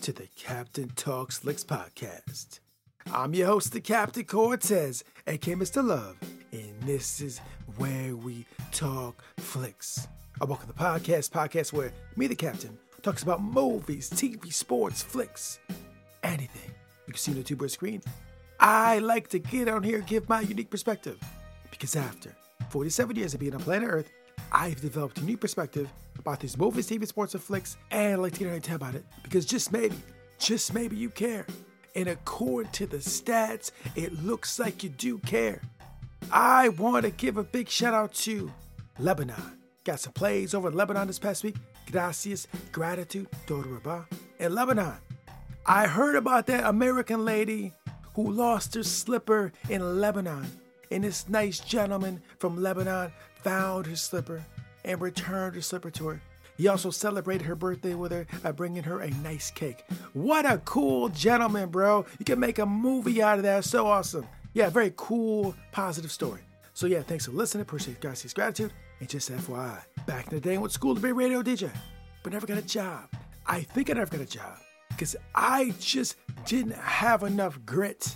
to the Captain Talks Flicks podcast. I'm your host, the Captain Cortez, aka Mr. Love, and this is where we talk flicks. I welcome the podcast, podcast where me, the Captain, talks about movies, TV, sports, flicks, anything you can see on the two-bird screen. I like to get on here give my unique perspective because after 47 years of being on planet Earth, I've developed a new perspective about these movies, TV, sports, and flicks, and I'd like to get and tell about it because just maybe, just maybe you care. And according to the stats, it looks like you do care. I want to give a big shout out to Lebanon. Got some plays over in Lebanon this past week. Gracias, gratitude, Doraba, and Lebanon. I heard about that American lady who lost her slipper in Lebanon. And this nice gentleman from Lebanon found her slipper and returned her slipper to her. He also celebrated her birthday with her by bringing her a nice cake. What a cool gentleman, bro. You can make a movie out of that. So awesome. Yeah, very cool, positive story. So yeah, thanks for listening. Appreciate guys' gratitude. And just FYI, back in the day I went to school to be a radio DJ, but never got a job. I think I never got a job because I just didn't have enough grit.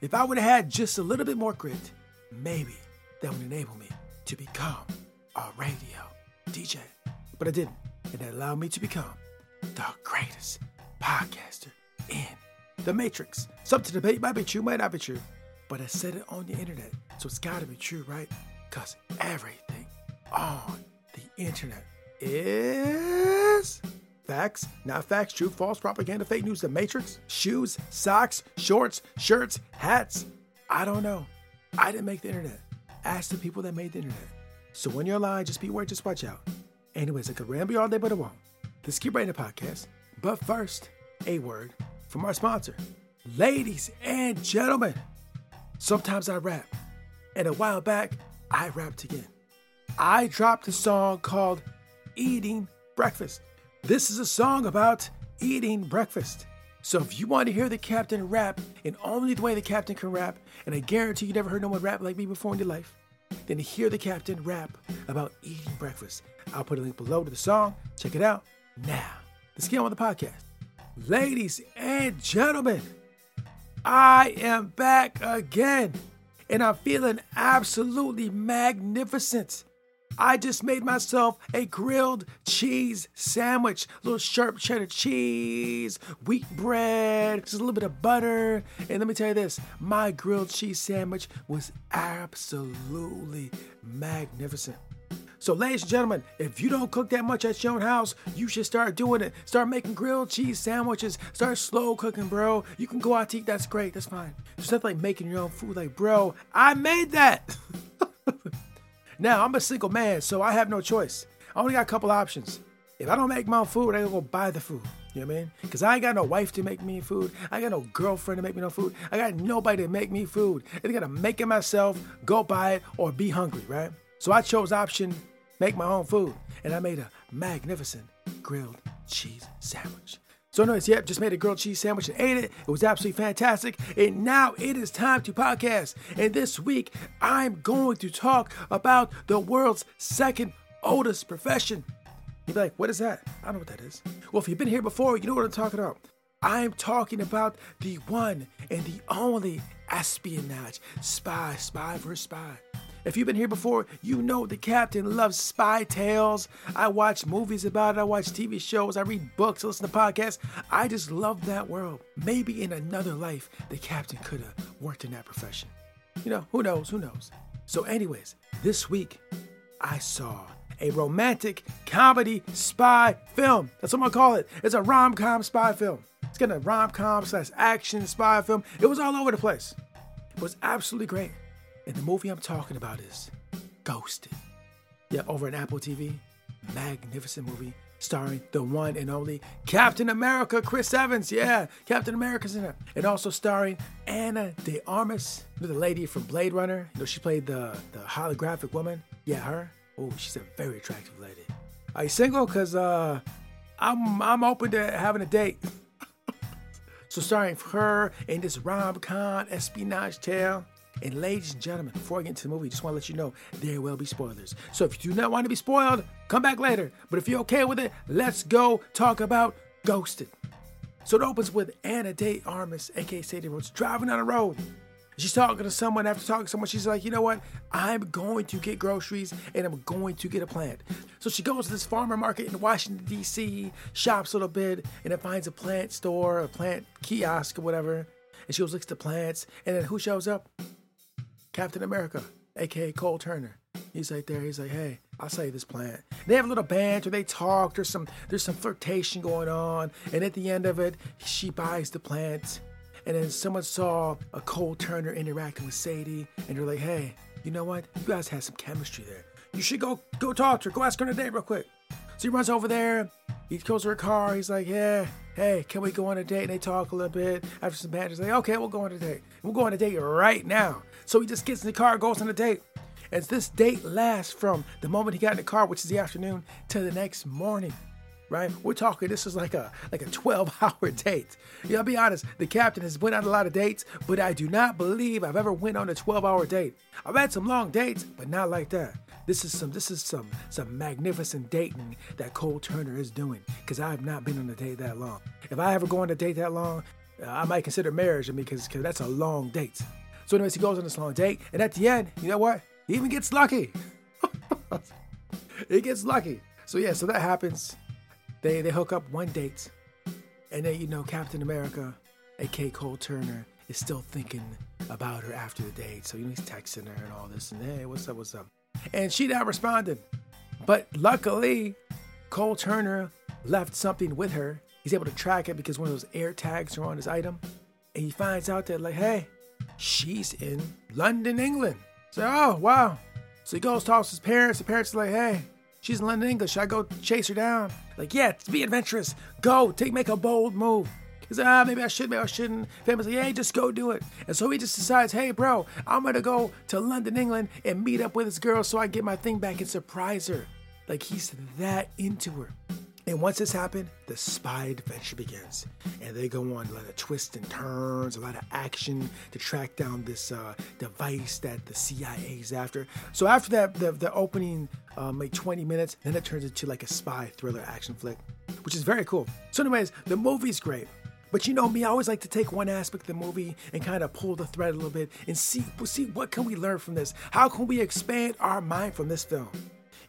If I would have had just a little bit more grit, maybe that would enable me to become a radio DJ. But I didn't, and that allowed me to become the greatest podcaster in the Matrix. Something to debate might be true, might not be true, but I said it on the internet, so it's gotta be true, right? Because everything on the internet is facts, not facts, true, false, propaganda, fake news, the Matrix, shoes, socks, shorts, shirts, hats. I don't know. I didn't make the internet. Ask the people that made the internet. So when you're online, just be beware, just watch out. Anyways, I could ramble all day, but I won't. Let's keep writing the podcast. But first, a word from our sponsor. Ladies and gentlemen, sometimes I rap. And a while back, I rapped again. I dropped a song called Eating Breakfast. This is a song about eating breakfast. So if you want to hear the captain rap in only the way the captain can rap, and I guarantee you never heard no one rap like me before in your life, then hear the captain rap about eating breakfast. I'll put a link below to the song. Check it out now. Let's get on with the podcast. Ladies and gentlemen, I am back again, and I'm feeling absolutely magnificent. I just made myself a grilled cheese sandwich. A little sharp cheddar cheese, wheat bread, just a little bit of butter. And let me tell you this my grilled cheese sandwich was absolutely magnificent. So, ladies and gentlemen, if you don't cook that much at your own house, you should start doing it. Start making grilled cheese sandwiches. Start slow cooking, bro. You can go out to eat. That's great. That's fine. It's not like making your own food. Like, bro, I made that. Now, I'm a single man, so I have no choice. I only got a couple options. If I don't make my own food, I gotta go buy the food. You know what I mean? Because I ain't got no wife to make me food. I got no girlfriend to make me no food. I got nobody to make me food. I gotta make it myself, go buy it, or be hungry, right? So I chose option make my own food. And I made a magnificent grilled cheese sandwich. So, anyways, yep, just made a grilled cheese sandwich and ate it. It was absolutely fantastic. And now it is time to podcast. And this week, I'm going to talk about the world's second oldest profession. You'd be like, what is that? I don't know what that is. Well, if you've been here before, you know what I'm talking about. I'm talking about the one and the only espionage spy, spy for spy. If you've been here before, you know the captain loves spy tales. I watch movies about it, I watch TV shows, I read books, I listen to podcasts. I just love that world. Maybe in another life, the captain could have worked in that profession. You know, who knows, who knows. So, anyways, this week, I saw a romantic comedy spy film. That's what I'm gonna call it. It's a rom com spy film. It's gonna rom com slash action spy film. It was all over the place. It was absolutely great. And the movie I'm talking about is Ghosted. Yeah, over at Apple TV. Magnificent movie. starring the one and only Captain America, Chris Evans. Yeah, Captain America's in it. And also starring Ana de Armas, the lady from Blade Runner. You know, she played the, the holographic woman. Yeah, her. Oh, she's a very attractive lady. Are you single? Cause uh, I'm I'm open to having a date. so starring her in this rom-com espionage tale. And ladies and gentlemen, before I get into the movie, I just want to let you know there will be spoilers. So if you do not want to be spoiled, come back later. But if you're okay with it, let's go talk about Ghosted. So it opens with Ana de Armas, aka Sadie Rhodes, driving on the road. She's talking to someone. After talking to someone, she's like, you know what? I'm going to get groceries and I'm going to get a plant. So she goes to this farmer market in Washington, D.C., shops a little bit, and then finds a plant store, a plant kiosk, or whatever. And she goes, looks at the plants. And then who shows up? Captain America, aka Cole Turner. He's right there. He's like, "Hey, I'll sell you this plant." They have a little banter. They talk. There's some there's some flirtation going on, and at the end of it, she buys the plant. And then someone saw a Cole Turner interacting with Sadie, and they're like, "Hey, you know what? You guys have some chemistry there. You should go go talk to her. Go ask her on a date real quick." So he runs over there. He goes to her car. He's like, "Yeah, hey, can we go on a date?" And they talk a little bit. After some banter, he's like, "Okay, we'll go on a date. We'll go on a date right now." So he just gets in the car, goes on a date. And this date lasts from the moment he got in the car, which is the afternoon, to the next morning. Right? We're talking this is like a like a 12-hour date. Yeah, I'll be honest, the captain has went on a lot of dates, but I do not believe I've ever went on a 12-hour date. I've had some long dates, but not like that. This is some this is some some magnificent dating that Cole Turner is doing because I have not been on a date that long. If I ever go on a date that long, uh, I might consider marriage I because because that's a long date. So, anyways, he goes on this long date, and at the end, you know what? He even gets lucky. he gets lucky. So yeah, so that happens. They they hook up one date, and then you know Captain America, aka Cole Turner, is still thinking about her after the date. So you know he's texting her and all this, and hey, what's up, what's up? And she not responded. But luckily, Cole Turner left something with her. He's able to track it because one of those air tags are on his item, and he finds out that like, hey, she's in London, England. So, oh, wow. So he goes, talks to his parents. The parents are like, hey, she's in London, England. Should I go chase her down? Like, yeah, be adventurous. Go, take, make a bold move. He's like, ah, maybe I should, maybe I shouldn't. Family's like, hey, just go do it. And so he just decides, hey, bro, I'm gonna go to London, England and meet up with this girl so I get my thing back and surprise her. Like, he's that into her. And once this happened, the spy adventure begins. And they go on a lot of twists and turns, a lot of action to track down this uh, device that the CIA is after. So after that, the, the opening um, like 20 minutes, then it turns into like a spy thriller action flick, which is very cool. So anyways, the movie's great. But you know me, I always like to take one aspect of the movie and kind of pull the thread a little bit and see, see what can we learn from this? How can we expand our mind from this film?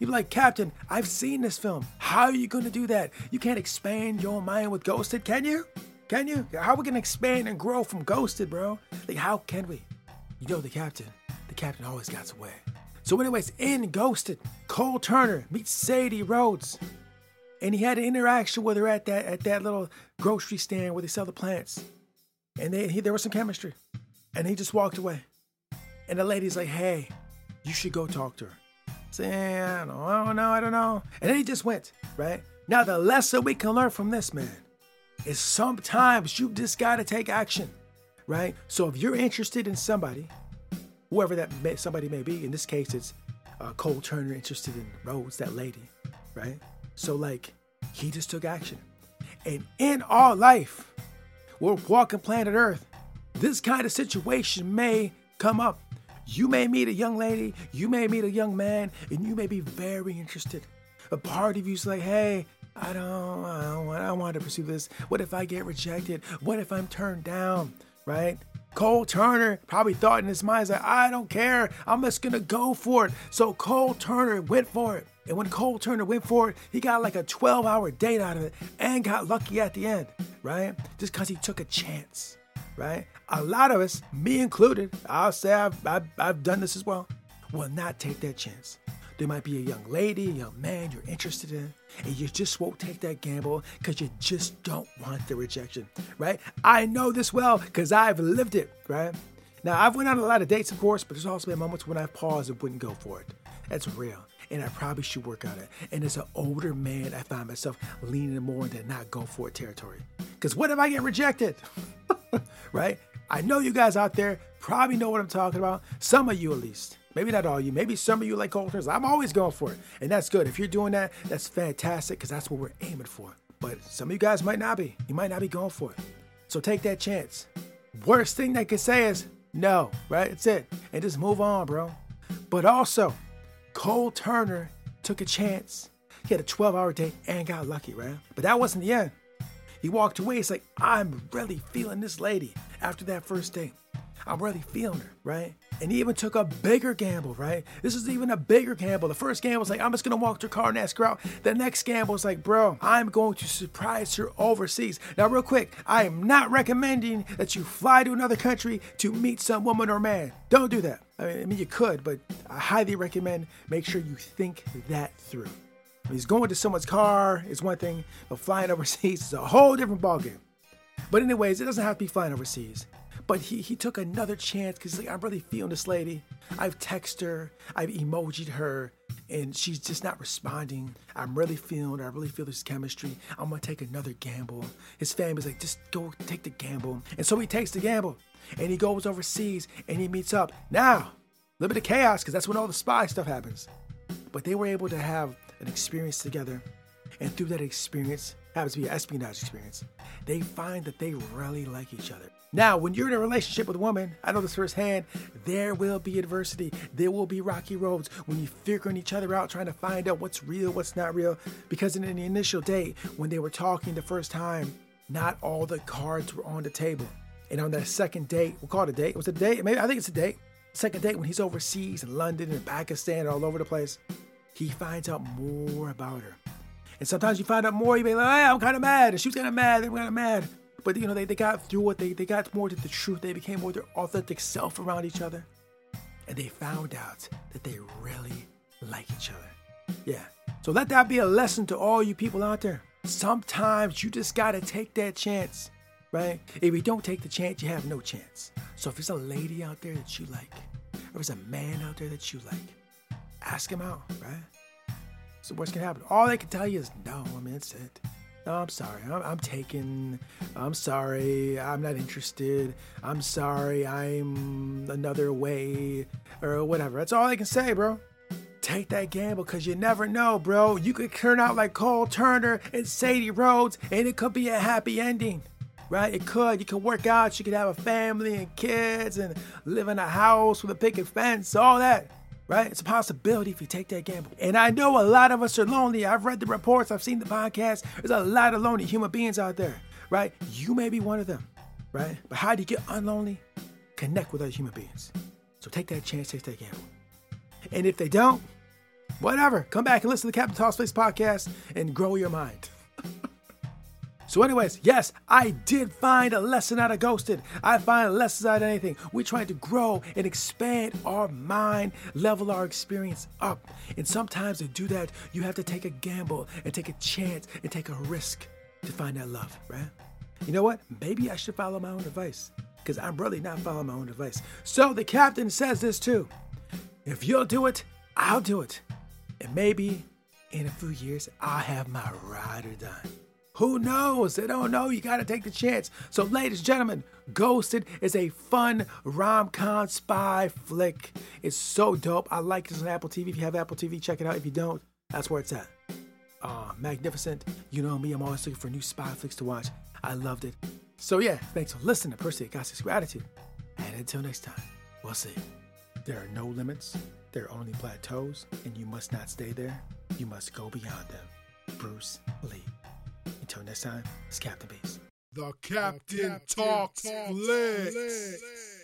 You'd be like, Captain, I've seen this film. How are you going to do that? You can't expand your mind with Ghosted, can you? Can you? How are we going to expand and grow from Ghosted, bro? Like, how can we? You know, the captain, the captain always got away. So, anyways, in Ghosted, Cole Turner meets Sadie Rhodes. And he had an interaction with her at that at that little grocery stand where they sell the plants. And they, he, there was some chemistry. And he just walked away. And the lady's like, hey, you should go talk to her saying, I don't know, I don't know. And then he just went, right? Now, the lesson we can learn from this, man, is sometimes you just got to take action, right? So if you're interested in somebody, whoever that may, somebody may be, in this case, it's uh, Cole Turner interested in Rhodes, that lady, right? So, like, he just took action. And in our life, we're walking planet Earth, this kind of situation may come up you may meet a young lady, you may meet a young man, and you may be very interested. A part of you's like, hey, I don't, I don't, I don't want to pursue this. What if I get rejected? What if I'm turned down? Right? Cole Turner probably thought in his mind, like, I don't care. I'm just going to go for it. So Cole Turner went for it. And when Cole Turner went for it, he got like a 12 hour date out of it and got lucky at the end, right? Just because he took a chance right? A lot of us, me included, I'll say I've, I've, I've done this as well, will not take that chance. There might be a young lady, a young man you're interested in, and you just won't take that gamble because you just don't want the rejection, right? I know this well because I've lived it, right? Now, I've went on a lot of dates, of course, but there's also been moments when I've paused and wouldn't go for it. That's real. and I probably should work on it. And as an older man, I find myself leaning more into not go for it territory. Because what if I get rejected? right? I know you guys out there probably know what I'm talking about. Some of you at least. Maybe not all you. Maybe some of you like Cole Turners. I'm always going for it. And that's good. If you're doing that, that's fantastic because that's what we're aiming for. But some of you guys might not be. You might not be going for it. So take that chance. Worst thing they can say is no, right? That's it. And just move on, bro. But also, Cole Turner took a chance. He had a 12 hour day and got lucky, right? But that wasn't the end. He walked away. He's like, I'm really feeling this lady after that first date. I'm really feeling her, right? And he even took a bigger gamble, right? This is even a bigger gamble. The first gamble was like, I'm just gonna walk to her car and ask her out. The next gamble was like, bro, I'm going to surprise her overseas. Now, real quick, I am not recommending that you fly to another country to meet some woman or man. Don't do that. I mean, I mean you could, but I highly recommend make sure you think that through. He's going to someone's car is one thing, but flying overseas is a whole different ballgame. But anyways, it doesn't have to be flying overseas. But he, he took another chance because like, I'm really feeling this lady. I've texted her, I've emojied her, and she's just not responding. I'm really feeling. I really feel this chemistry. I'm gonna take another gamble. His family's like, just go take the gamble. And so he takes the gamble and he goes overseas and he meets up. Now, a little bit of chaos because that's when all the spy stuff happens. But they were able to have an experience together. And through that experience, happens to be an espionage experience, they find that they really like each other. Now, when you're in a relationship with a woman, I know this firsthand, there will be adversity. There will be rocky roads when you're figuring each other out, trying to find out what's real, what's not real. Because in the initial date, when they were talking the first time, not all the cards were on the table. And on that second date, we'll call it a date. It was a date, maybe I think it's a date. Second date when he's overseas in London and Pakistan, all over the place, he finds out more about her. And sometimes you find out more, you be like, hey, I'm kind of mad. She was kind of mad. They were kind of mad. But you know, they, they got through it. They, they got more to the truth. They became more their authentic self around each other. And they found out that they really like each other. Yeah. So let that be a lesson to all you people out there. Sometimes you just gotta take that chance, right? If you don't take the chance, you have no chance. So if there's a lady out there that you like, or there's a man out there that you like, ask him out, right? So what's gonna happen? All they can tell you is no. I mean, that's it. No, I'm sorry. I'm, I'm taken. I'm sorry. I'm not interested. I'm sorry. I'm another way or whatever. That's all they can say, bro. Take that gamble because you never know, bro. You could turn out like Cole Turner and Sadie Rhodes, and it could be a happy ending, right? It could. You could work out. You could have a family and kids and live in a house with a picket fence, all that right? It's a possibility if you take that gamble. And I know a lot of us are lonely. I've read the reports, I've seen the podcast. There's a lot of lonely human beings out there, right? You may be one of them, right? But how do you get unlonely? Connect with other human beings. So take that chance, take that gamble. And if they don't, whatever, come back and listen to the Captain Talks Flicks podcast and grow your mind. So, anyways, yes, I did find a lesson out of Ghosted. I find lessons out of anything. We're trying to grow and expand our mind, level our experience up. And sometimes to do that, you have to take a gamble and take a chance and take a risk to find that love, right? You know what? Maybe I should follow my own advice because I'm really not following my own advice. So the captain says this too if you'll do it, I'll do it. And maybe in a few years, I'll have my ride or die. Who knows? They don't know. You got to take the chance. So, ladies and gentlemen, Ghosted is a fun rom com spy flick. It's so dope. I like it on Apple TV. If you have Apple TV, check it out. If you don't, that's where it's at. Uh, magnificent. You know me, I'm always looking for new spy flicks to watch. I loved it. So, yeah, thanks for listening to Percy Gossip's Gratitude. And until next time, we'll see. There are no limits, there are only plateaus, and you must not stay there. You must go beyond them. Bruce Lee. Until next time, it's Captain Beast. The Captain, the Captain Talks, Talks Flicks. Flicks.